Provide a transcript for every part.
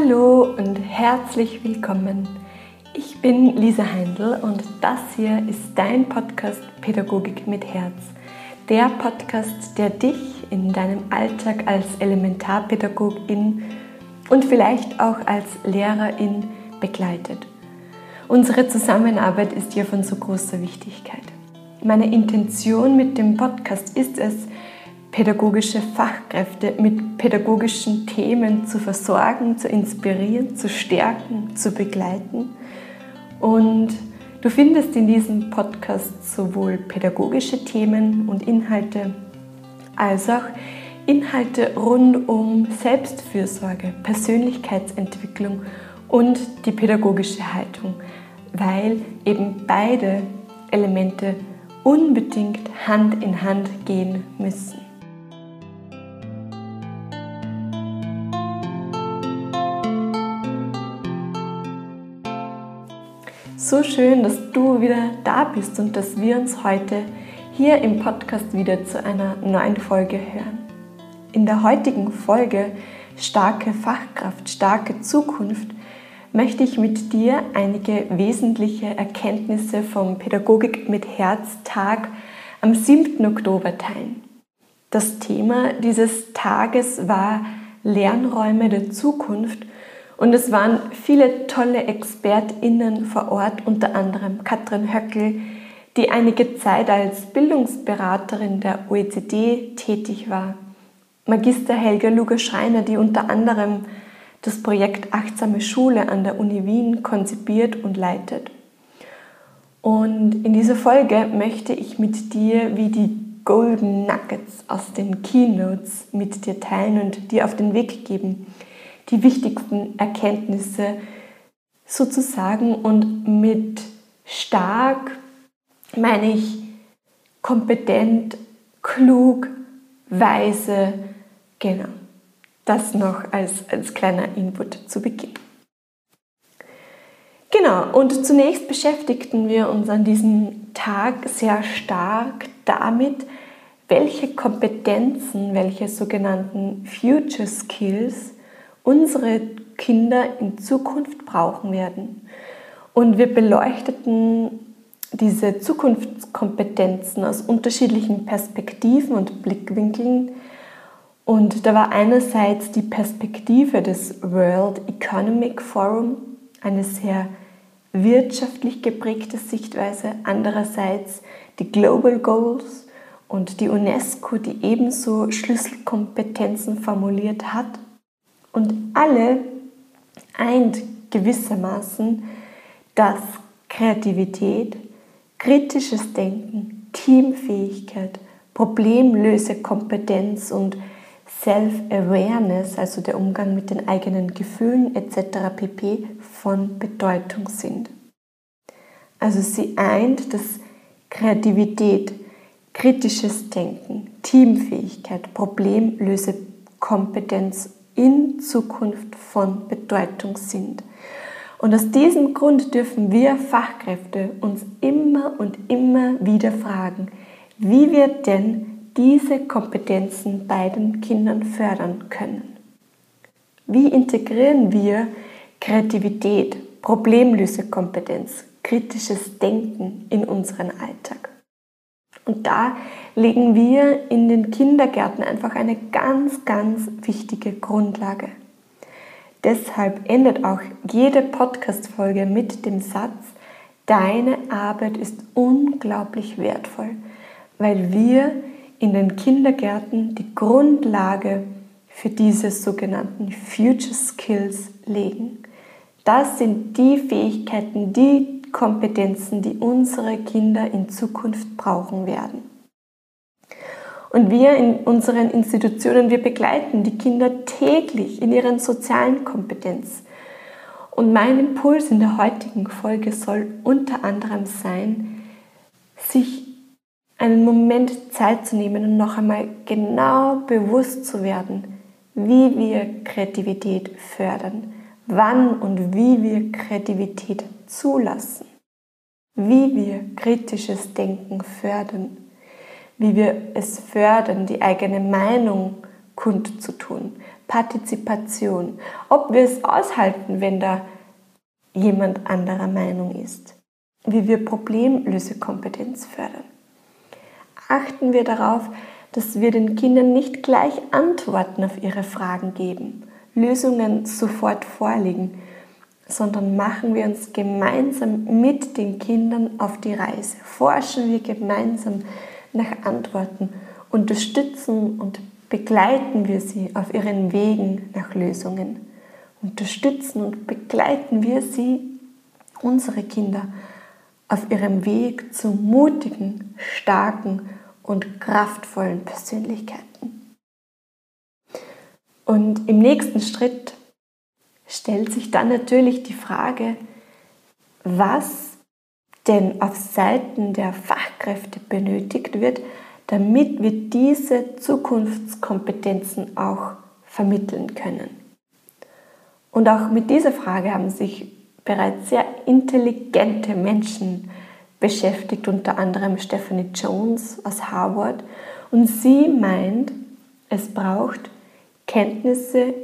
Hallo und herzlich willkommen. Ich bin Lisa Heindl und das hier ist dein Podcast Pädagogik mit Herz. Der Podcast, der dich in deinem Alltag als Elementarpädagogin und vielleicht auch als Lehrerin begleitet. Unsere Zusammenarbeit ist hier von so großer Wichtigkeit. Meine Intention mit dem Podcast ist es, pädagogische Fachkräfte mit pädagogischen Themen zu versorgen, zu inspirieren, zu stärken, zu begleiten. Und du findest in diesem Podcast sowohl pädagogische Themen und Inhalte als auch Inhalte rund um Selbstfürsorge, Persönlichkeitsentwicklung und die pädagogische Haltung, weil eben beide Elemente unbedingt Hand in Hand gehen müssen. So schön, dass du wieder da bist und dass wir uns heute hier im Podcast wieder zu einer neuen Folge hören. In der heutigen Folge Starke Fachkraft, starke Zukunft möchte ich mit dir einige wesentliche Erkenntnisse vom Pädagogik mit Herz Tag am 7. Oktober teilen. Das Thema dieses Tages war Lernräume der Zukunft und es waren viele tolle ExpertInnen vor Ort, unter anderem Katrin Höckel, die einige Zeit als Bildungsberaterin der OECD tätig war. Magister Helga Luger-Schreiner, die unter anderem das Projekt Achtsame Schule an der Uni Wien konzipiert und leitet. Und in dieser Folge möchte ich mit dir wie die Golden Nuggets aus den Keynotes mit dir teilen und dir auf den Weg geben, die wichtigsten Erkenntnisse sozusagen und mit stark meine ich kompetent, klug, weise, genau. Das noch als, als kleiner Input zu Beginn. Genau, und zunächst beschäftigten wir uns an diesem Tag sehr stark damit, welche Kompetenzen, welche sogenannten Future Skills unsere Kinder in Zukunft brauchen werden. Und wir beleuchteten diese Zukunftskompetenzen aus unterschiedlichen Perspektiven und Blickwinkeln. Und da war einerseits die Perspektive des World Economic Forum, eine sehr wirtschaftlich geprägte Sichtweise, andererseits die Global Goals und die UNESCO, die ebenso Schlüsselkompetenzen formuliert hat und alle eint gewissermaßen, dass Kreativität, kritisches Denken, Teamfähigkeit, Problemlösekompetenz und Self-Awareness, also der Umgang mit den eigenen Gefühlen etc. pp. von Bedeutung sind. Also sie eint, dass Kreativität, kritisches Denken, Teamfähigkeit, Problemlösekompetenz in Zukunft von Bedeutung sind. Und aus diesem Grund dürfen wir Fachkräfte uns immer und immer wieder fragen, wie wir denn diese Kompetenzen bei den Kindern fördern können. Wie integrieren wir Kreativität, Problemlösekompetenz, kritisches Denken in unseren Alltag? Und da legen wir in den Kindergärten einfach eine ganz, ganz wichtige Grundlage. Deshalb endet auch jede Podcast-Folge mit dem Satz, deine Arbeit ist unglaublich wertvoll, weil wir in den Kindergärten die Grundlage für diese sogenannten Future Skills legen. Das sind die Fähigkeiten, die Kompetenzen, die unsere Kinder in Zukunft brauchen werden. Und wir in unseren Institutionen, wir begleiten die Kinder täglich in ihren sozialen Kompetenz. Und mein Impuls in der heutigen Folge soll unter anderem sein, sich einen Moment Zeit zu nehmen und noch einmal genau bewusst zu werden, wie wir Kreativität fördern, wann und wie wir Kreativität zulassen, wie wir kritisches Denken fördern, wie wir es fördern, die eigene Meinung kundzutun, Partizipation, ob wir es aushalten, wenn da jemand anderer Meinung ist, wie wir Problemlösekompetenz fördern. Achten wir darauf, dass wir den Kindern nicht gleich Antworten auf ihre Fragen geben, Lösungen sofort vorlegen, sondern machen wir uns gemeinsam mit den Kindern auf die Reise, forschen wir gemeinsam nach Antworten, unterstützen und begleiten wir sie auf ihren Wegen nach Lösungen, unterstützen und begleiten wir sie, unsere Kinder, auf ihrem Weg zu mutigen, starken und kraftvollen Persönlichkeiten. Und im nächsten Schritt stellt sich dann natürlich die Frage, was denn auf Seiten der Fachkräfte benötigt wird, damit wir diese Zukunftskompetenzen auch vermitteln können. Und auch mit dieser Frage haben sich bereits sehr intelligente Menschen beschäftigt, unter anderem Stephanie Jones aus Harvard. Und sie meint, es braucht Kenntnisse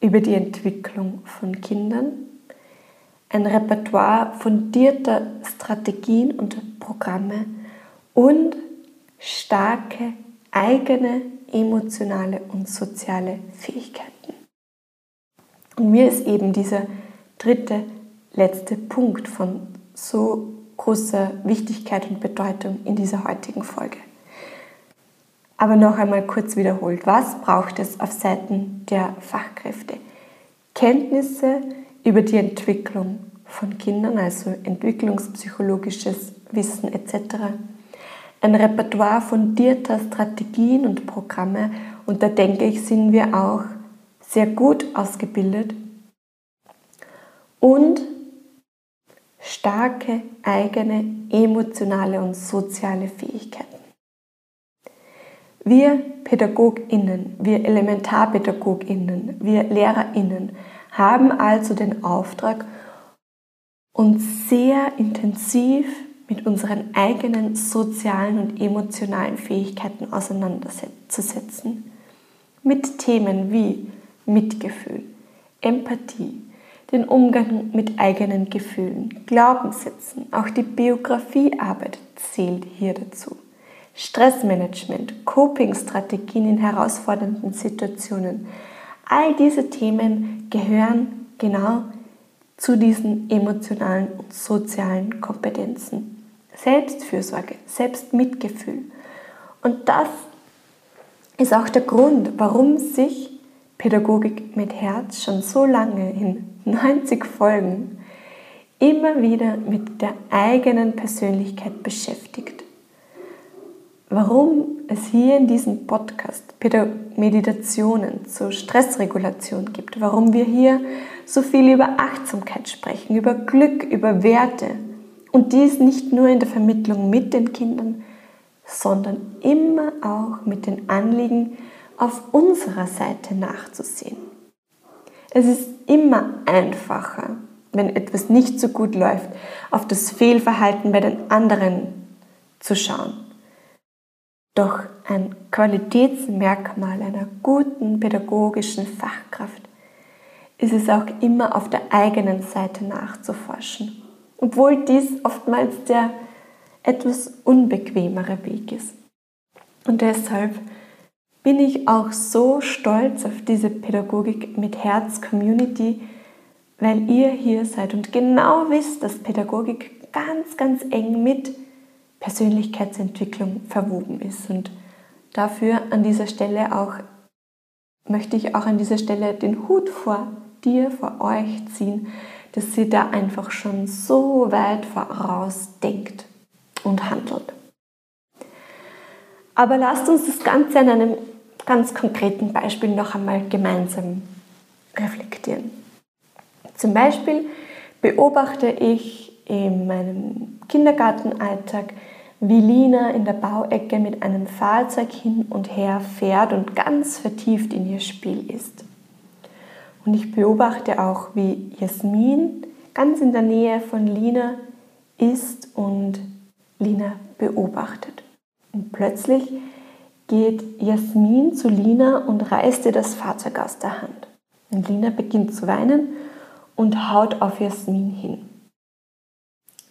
über die Entwicklung von Kindern, ein Repertoire fundierter Strategien und Programme und starke eigene emotionale und soziale Fähigkeiten. Und mir ist eben dieser dritte, letzte Punkt von so großer Wichtigkeit und Bedeutung in dieser heutigen Folge. Aber noch einmal kurz wiederholt, was braucht es auf Seiten der Fachkräfte? Kenntnisse über die Entwicklung von Kindern, also entwicklungspsychologisches Wissen etc. Ein Repertoire fundierter Strategien und Programme und da denke ich, sind wir auch sehr gut ausgebildet und starke eigene emotionale und soziale Fähigkeiten. Wir Pädagoginnen, wir Elementarpädagoginnen, wir Lehrerinnen haben also den Auftrag, uns sehr intensiv mit unseren eigenen sozialen und emotionalen Fähigkeiten auseinanderzusetzen. Mit Themen wie Mitgefühl, Empathie, den Umgang mit eigenen Gefühlen, Glaubenssätzen, auch die Biografiearbeit zählt hier dazu. Stressmanagement, Coping-Strategien in herausfordernden Situationen. All diese Themen gehören genau zu diesen emotionalen und sozialen Kompetenzen. Selbstfürsorge, Selbstmitgefühl. Und das ist auch der Grund, warum sich Pädagogik mit Herz schon so lange in 90 Folgen immer wieder mit der eigenen Persönlichkeit beschäftigt warum es hier in diesem Podcast Meditationen zur Stressregulation gibt, warum wir hier so viel über Achtsamkeit sprechen, über Glück, über Werte und dies nicht nur in der Vermittlung mit den Kindern, sondern immer auch mit den Anliegen auf unserer Seite nachzusehen. Es ist immer einfacher, wenn etwas nicht so gut läuft, auf das Fehlverhalten bei den anderen zu schauen doch ein Qualitätsmerkmal einer guten pädagogischen Fachkraft ist es auch immer auf der eigenen Seite nachzuforschen, obwohl dies oftmals der etwas unbequemere Weg ist. Und deshalb bin ich auch so stolz auf diese Pädagogik mit Herz Community, weil ihr hier seid und genau wisst, dass Pädagogik ganz, ganz eng mit Persönlichkeitsentwicklung verwoben ist. Und dafür an dieser Stelle auch möchte ich auch an dieser Stelle den Hut vor dir, vor euch ziehen, dass sie da einfach schon so weit voraus denkt und handelt. Aber lasst uns das Ganze an einem ganz konkreten Beispiel noch einmal gemeinsam reflektieren. Zum Beispiel beobachte ich in meinem Kindergartenalltag, wie Lina in der Bauecke mit einem Fahrzeug hin und her fährt und ganz vertieft in ihr Spiel ist. Und ich beobachte auch, wie Jasmin ganz in der Nähe von Lina ist und Lina beobachtet. Und plötzlich geht Jasmin zu Lina und reißt ihr das Fahrzeug aus der Hand. Und Lina beginnt zu weinen und haut auf Jasmin hin.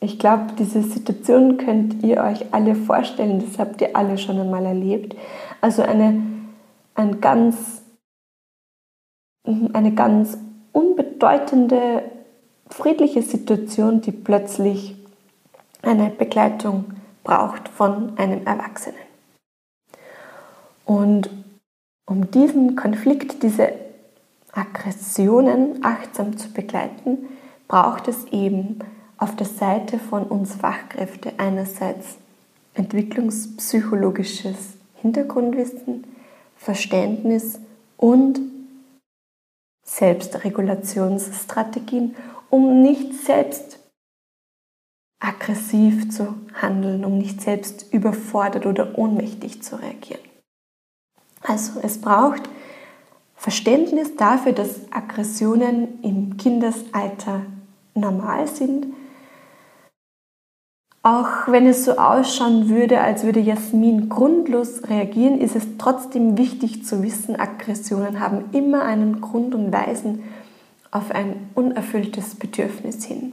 Ich glaube, diese Situation könnt ihr euch alle vorstellen, das habt ihr alle schon einmal erlebt. Also eine, ein ganz, eine ganz unbedeutende, friedliche Situation, die plötzlich eine Begleitung braucht von einem Erwachsenen. Und um diesen Konflikt, diese Aggressionen achtsam zu begleiten, braucht es eben auf der Seite von uns Fachkräfte einerseits entwicklungspsychologisches Hintergrundwissen, Verständnis und Selbstregulationsstrategien, um nicht selbst aggressiv zu handeln, um nicht selbst überfordert oder ohnmächtig zu reagieren. Also es braucht Verständnis dafür, dass Aggressionen im Kindesalter normal sind, auch wenn es so ausschauen würde, als würde Jasmin grundlos reagieren, ist es trotzdem wichtig zu wissen, Aggressionen haben immer einen Grund und weisen auf ein unerfülltes Bedürfnis hin.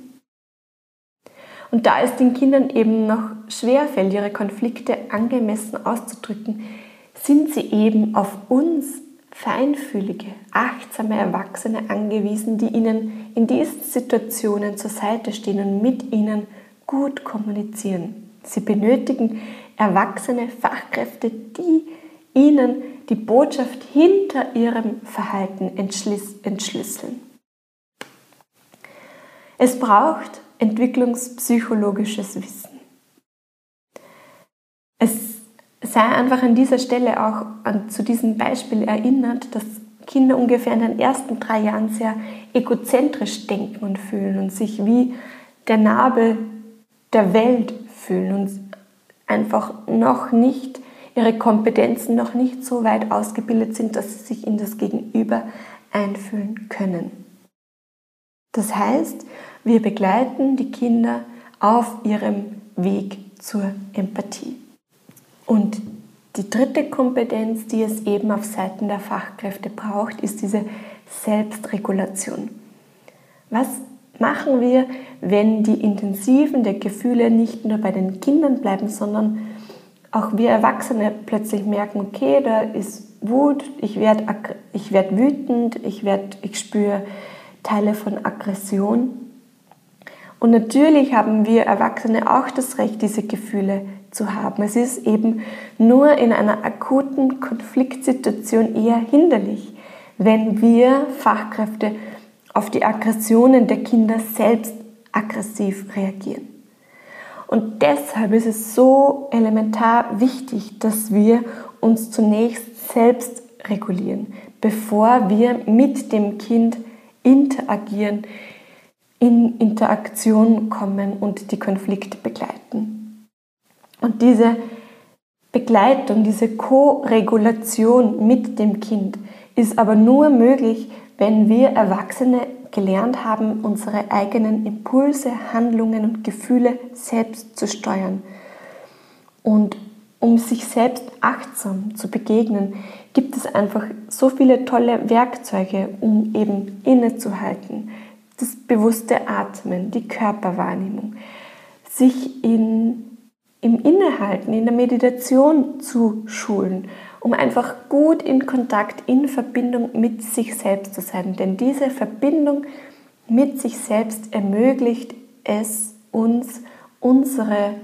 Und da es den Kindern eben noch schwerfällt, ihre Konflikte angemessen auszudrücken, sind sie eben auf uns feinfühlige, achtsame Erwachsene angewiesen, die ihnen in diesen Situationen zur Seite stehen und mit ihnen gut kommunizieren. Sie benötigen erwachsene Fachkräfte, die ihnen die Botschaft hinter ihrem Verhalten entschlüsseln. Es braucht entwicklungspsychologisches Wissen. Es sei einfach an dieser Stelle auch an, zu diesem Beispiel erinnert, dass Kinder ungefähr in den ersten drei Jahren sehr egozentrisch denken und fühlen und sich wie der Nabel der Welt fühlen und einfach noch nicht, ihre Kompetenzen noch nicht so weit ausgebildet sind, dass sie sich in das Gegenüber einfühlen können. Das heißt, wir begleiten die Kinder auf ihrem Weg zur Empathie. Und die dritte Kompetenz, die es eben auf Seiten der Fachkräfte braucht, ist diese Selbstregulation. Was machen wir, wenn die Intensiven der Gefühle nicht nur bei den Kindern bleiben, sondern auch wir Erwachsene plötzlich merken, okay, da ist Wut, ich werde ich werd wütend, ich, werd, ich spüre Teile von Aggression. Und natürlich haben wir Erwachsene auch das Recht, diese Gefühle zu haben. Es ist eben nur in einer akuten Konfliktsituation eher hinderlich, wenn wir Fachkräfte auf die Aggressionen der Kinder selbst aggressiv reagieren. Und deshalb ist es so elementar wichtig, dass wir uns zunächst selbst regulieren, bevor wir mit dem Kind interagieren, in Interaktion kommen und die Konflikte begleiten. Und diese Begleitung, diese Co-Regulation mit dem Kind ist aber nur möglich, wenn wir Erwachsene gelernt haben, unsere eigenen Impulse, Handlungen und Gefühle selbst zu steuern. Und um sich selbst achtsam zu begegnen, gibt es einfach so viele tolle Werkzeuge, um eben innezuhalten. Das bewusste Atmen, die Körperwahrnehmung, sich in, im Innehalten, in der Meditation zu schulen um einfach gut in Kontakt, in Verbindung mit sich selbst zu sein. Denn diese Verbindung mit sich selbst ermöglicht es uns, unsere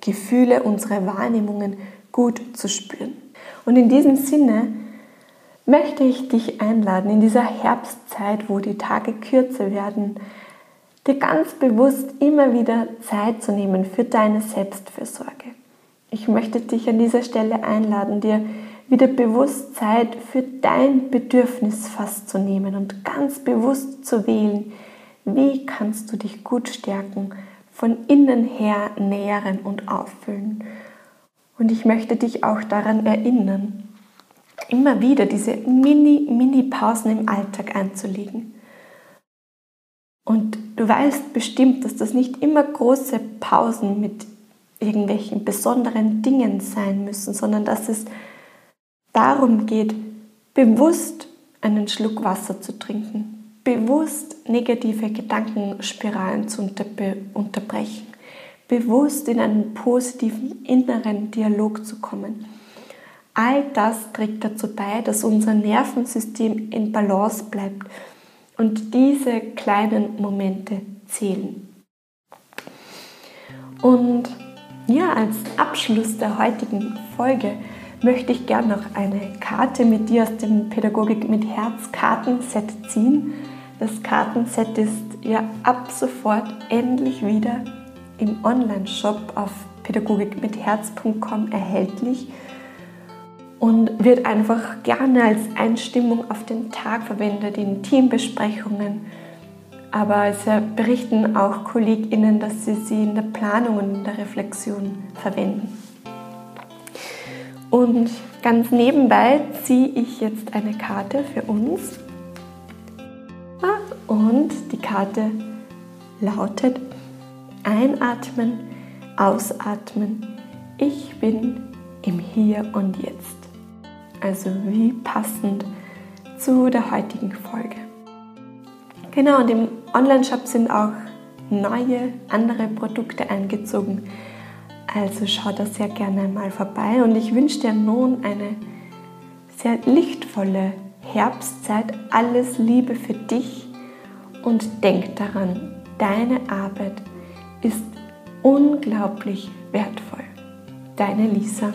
Gefühle, unsere Wahrnehmungen gut zu spüren. Und in diesem Sinne möchte ich dich einladen, in dieser Herbstzeit, wo die Tage kürzer werden, dir ganz bewusst immer wieder Zeit zu nehmen für deine Selbstfürsorge. Ich möchte dich an dieser Stelle einladen, dir wieder bewusst Zeit für dein Bedürfnis festzunehmen und ganz bewusst zu wählen, wie kannst du dich gut stärken, von innen her nähren und auffüllen. Und ich möchte dich auch daran erinnern, immer wieder diese Mini-Mini-Pausen im Alltag einzulegen. Und du weißt bestimmt, dass das nicht immer große Pausen mit irgendwelchen besonderen Dingen sein müssen, sondern dass es darum geht, bewusst einen Schluck Wasser zu trinken, bewusst negative Gedankenspiralen zu unterbrechen, bewusst in einen positiven inneren Dialog zu kommen. All das trägt dazu bei, dass unser Nervensystem in Balance bleibt und diese kleinen Momente zählen. Und ja, als Abschluss der heutigen Folge möchte ich gerne noch eine Karte mit dir aus dem Pädagogik mit Herz Kartenset ziehen. Das Kartenset ist ja ab sofort endlich wieder im Online-Shop auf pädagogikmitherz.com erhältlich und wird einfach gerne als Einstimmung auf den Tag verwendet in Teambesprechungen. Aber es berichten auch KollegInnen, dass sie sie in der Planung und in der Reflexion verwenden. Und ganz nebenbei ziehe ich jetzt eine Karte für uns. Ah, und die Karte lautet Einatmen, Ausatmen. Ich bin im Hier und Jetzt. Also wie passend zu der heutigen Folge. Genau, und im Online-Shop sind auch neue, andere Produkte eingezogen. Also schau da sehr gerne mal vorbei und ich wünsche dir nun eine sehr lichtvolle Herbstzeit. Alles Liebe für dich und denk daran, deine Arbeit ist unglaublich wertvoll. Deine Lisa.